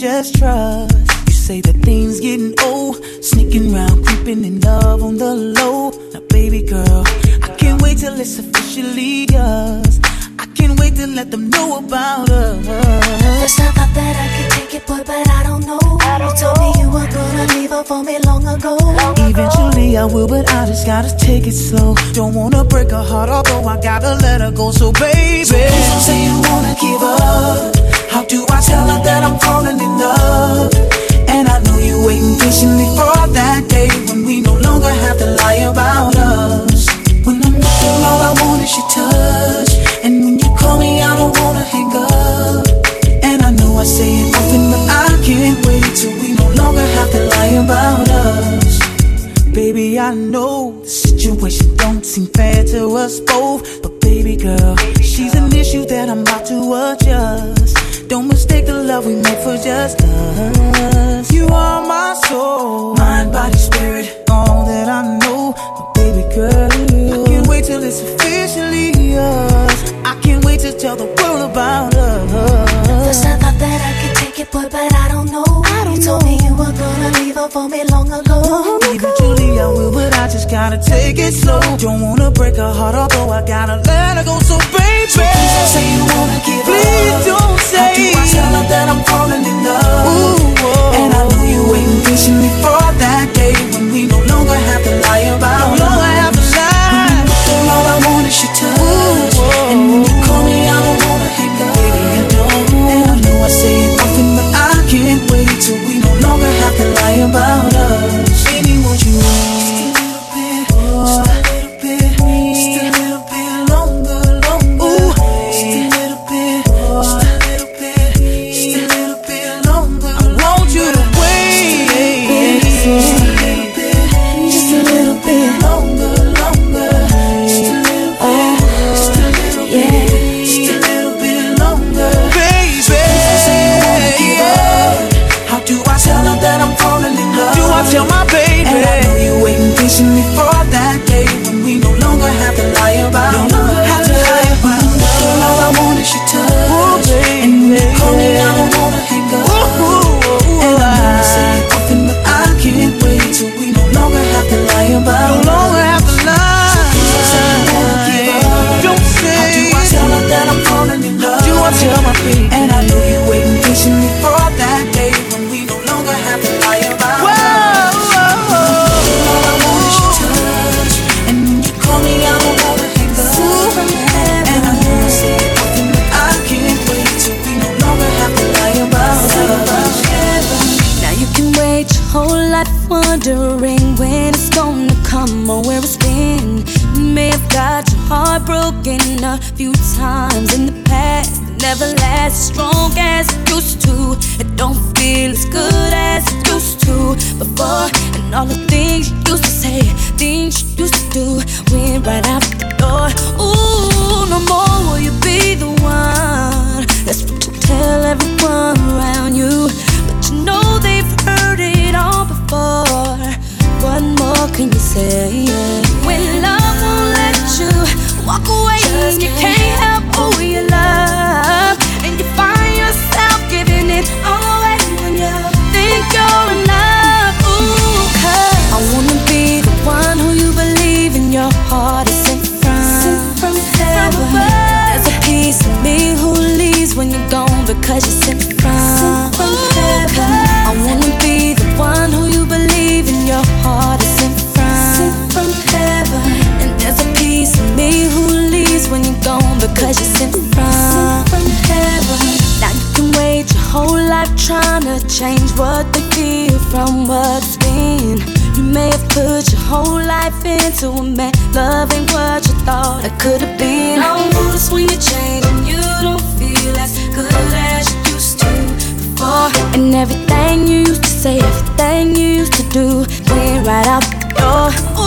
just trust. You say that things getting old, sneaking round, creeping in love on the low. Now, baby girl, I can't wait till it's officially us. I can't wait to let them know about us. First time I bet I could take it, boy, but I don't know. I don't you told me you were gonna leave her for me long ago. Long Eventually ago. I will, but I just gotta take it slow. Don't wanna break her heart, although I gotta let her go. So baby, so say you wanna give up. How do I tell her that I'm falling in love? And I know you're waiting patiently for that day when we no longer have to lie about us. When I'm looking, all I want is your touch. And when you call me, I don't wanna hang up. And I know I say it often, but I can't wait till we no longer have to lie about us. Baby, I know the situation don't seem fair to us both, but baby girl, she's a. my heart, although I gotta let her go. So baby, so please don't say you wanna give please up. Please don't say. How do I tell her that I'm falling in love? Ooh. Everything you used to say, everything you used to do, clean right out the door.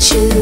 choose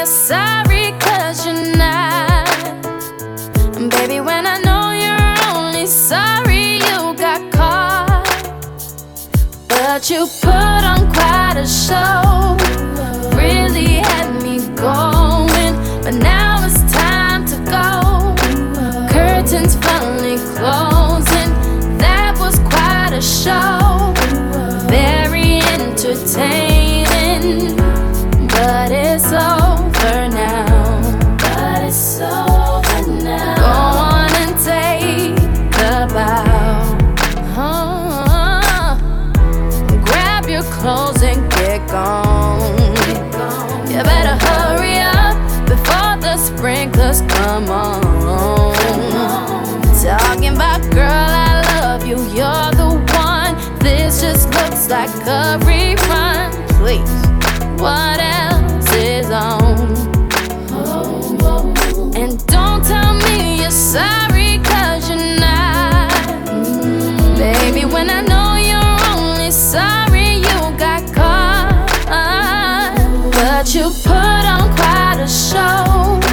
you're sorry cause you're not. Baby, when I know you're only sorry you got caught, but you put on quite a show. Really had me going, but now it's time to go. Curtains finally closing. That was quite a show. like a rerun. Please, what else is on? And don't tell me you're sorry, cause you're not. Baby, when I know you're only sorry you got caught, but you put on quite a show.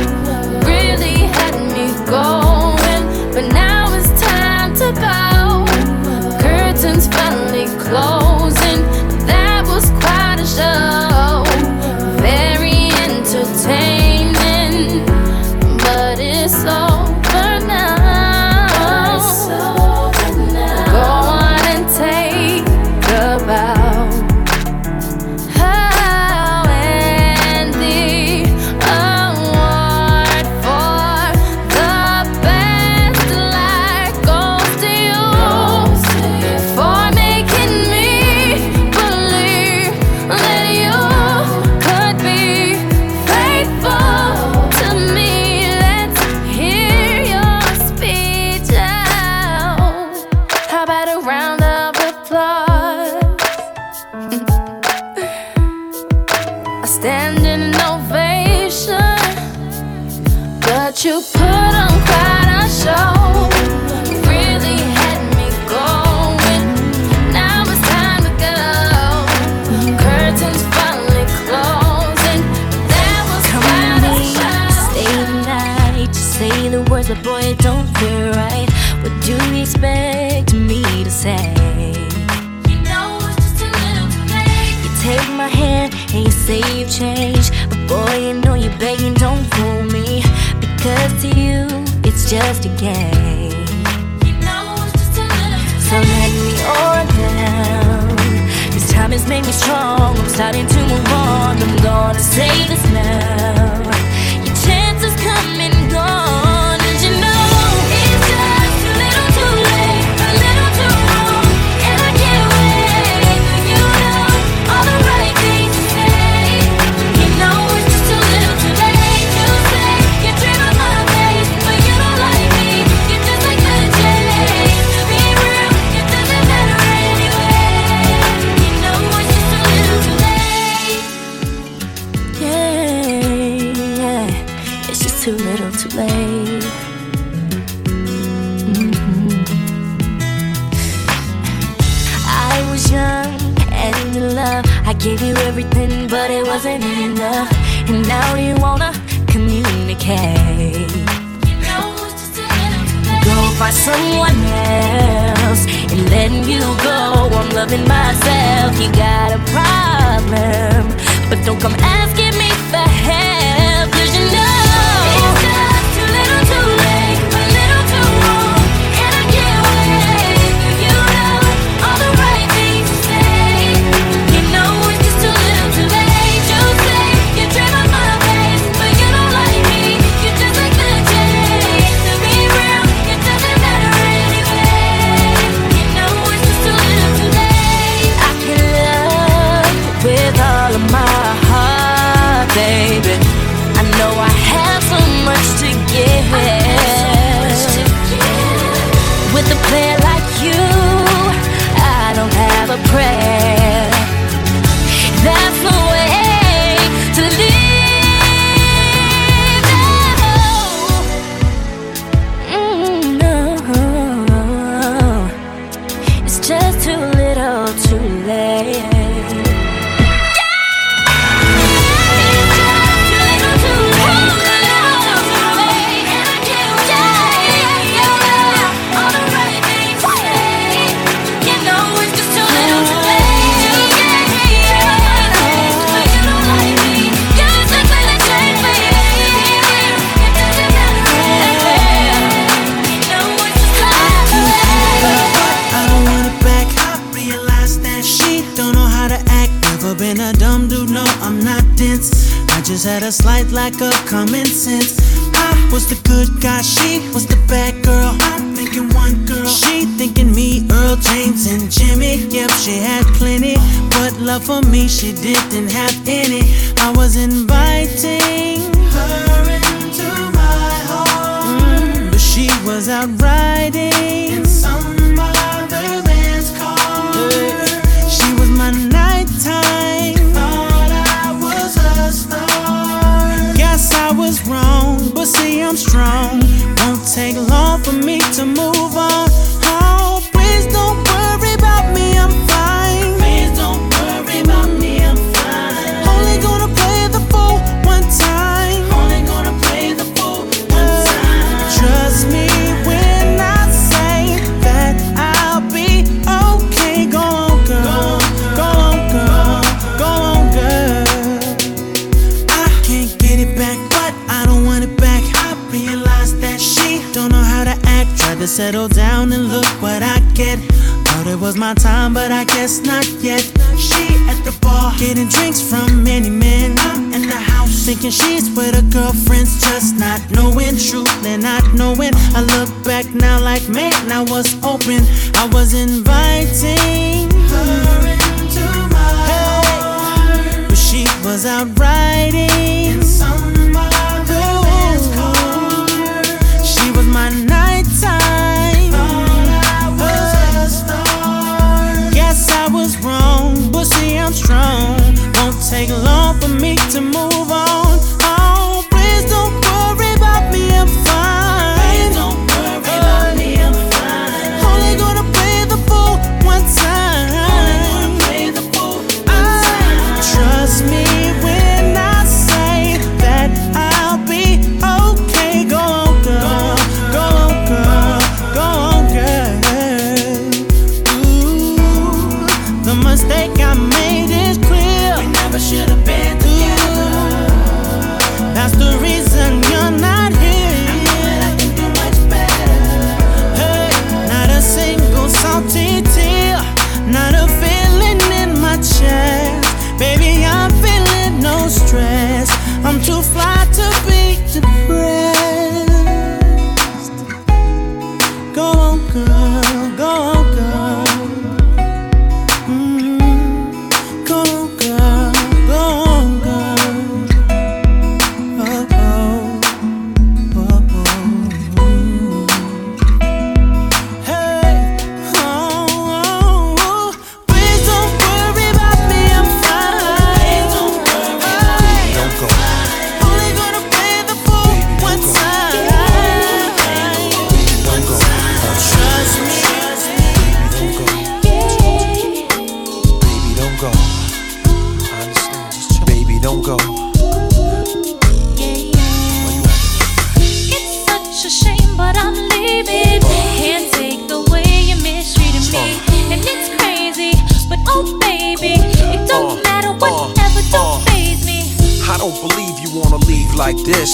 My and you say you've changed, but boy, you know you're begging, don't fool me. Because to you, it's just a game. So let me on down. This time has made me strong. I'm starting to move on. I'm gonna say this now. I gave you everything, but it wasn't enough. And now you wanna communicate. Go find someone else and letting you go. I'm loving myself. You got a problem, but don't come asking me for help. Been a dumb dude, no, I'm not dense. I just had a slight lack of common sense. I was the good guy, she was the bad girl. I'm thinking one girl, she thinking me, Earl James and Jimmy. Yep, she had plenty, but love for me she didn't have any. I was inviting her into my home, but she was out riding see I'm strong. Won't take long for me to move on. Was my time, but I guess not yet. She at the bar, getting drinks from many men. I'm in the house, thinking she's with her girlfriends, just not knowing truth and not knowing. I look back now like, man, I was open. I was inviting to move. don't believe you wanna leave like this.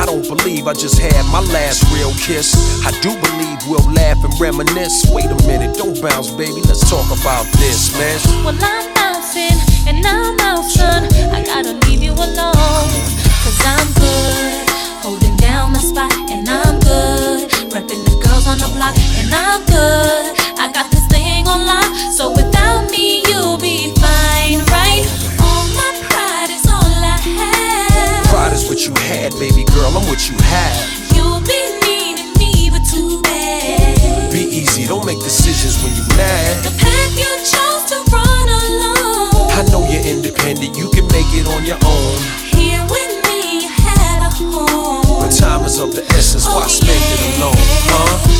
I don't believe I just had my last real kiss. I do believe we'll laugh and reminisce. Wait a minute, don't bounce, baby. Let's talk about this, man. Well, I'm bouncing and I'm out, son. I gotta leave you alone. Cause I'm good, holding down my spot, and I'm good. Repping the girls on the block, and I'm good. I got this thing on lock, so without me, you'll be fine, right? what you had, baby girl, I'm what you have. You'll be needing me, but too bad. Be easy, don't make decisions when you're mad. The path you chose to run alone. I know you're independent, you can make it on your own. Here with me, you had a home. But time is of the essence, oh, why yeah. spend it alone, huh?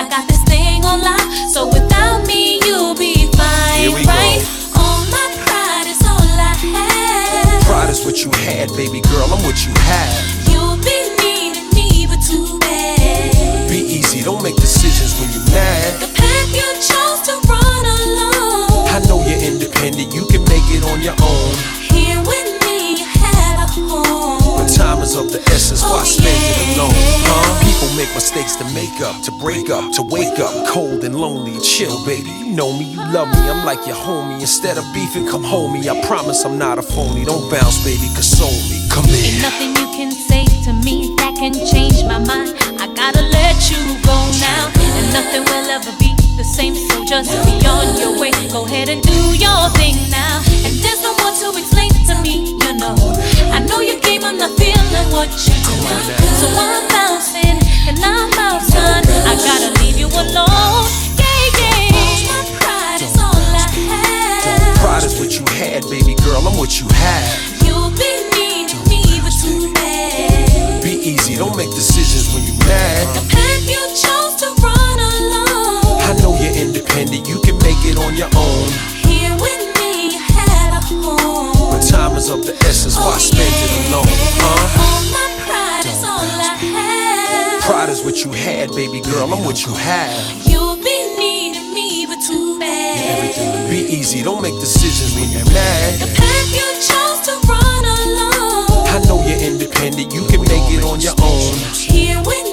I got this thing on lock, so without me you'll be fine, right? Go. All my pride is all I have. Pride is what you had, baby girl. I'm what you have. to break up, to wake up, cold and lonely. Chill, baby. You know me, you love me, I'm like your homie. Instead of beefing, come homie. I promise I'm not a phony. Don't bounce, baby, console me. Come in. Nothing you can say to me that can change my mind. I gotta let you go now, and nothing will ever be the same. So just be on your way. Go ahead and do your thing now. And there's no more to explain to me, you know. I know your game, I'm not feeling what you do. So I'm bouncing and I'm about done. I gotta leave you alone. Yeah, yeah. My pride is all I have. Pride is what you had, baby girl. I'm what you have. You'll be mean to me, but too bad. Be easy. Don't make decisions when you're mad. The path you chose to run alone. I know you're independent. You can make it on your own. Here with me, you had a home. But time is of the essence. Oh, Why yeah. spend it alone? Huh? All my pride is all I have. Pride is what you had, baby girl. I'm what you have. You'll be needing me, but too bad. Yeah, everything will be easy. Don't make decisions when you're mad. The path you chose to run alone. I know you're independent. You can make it on your own. Here with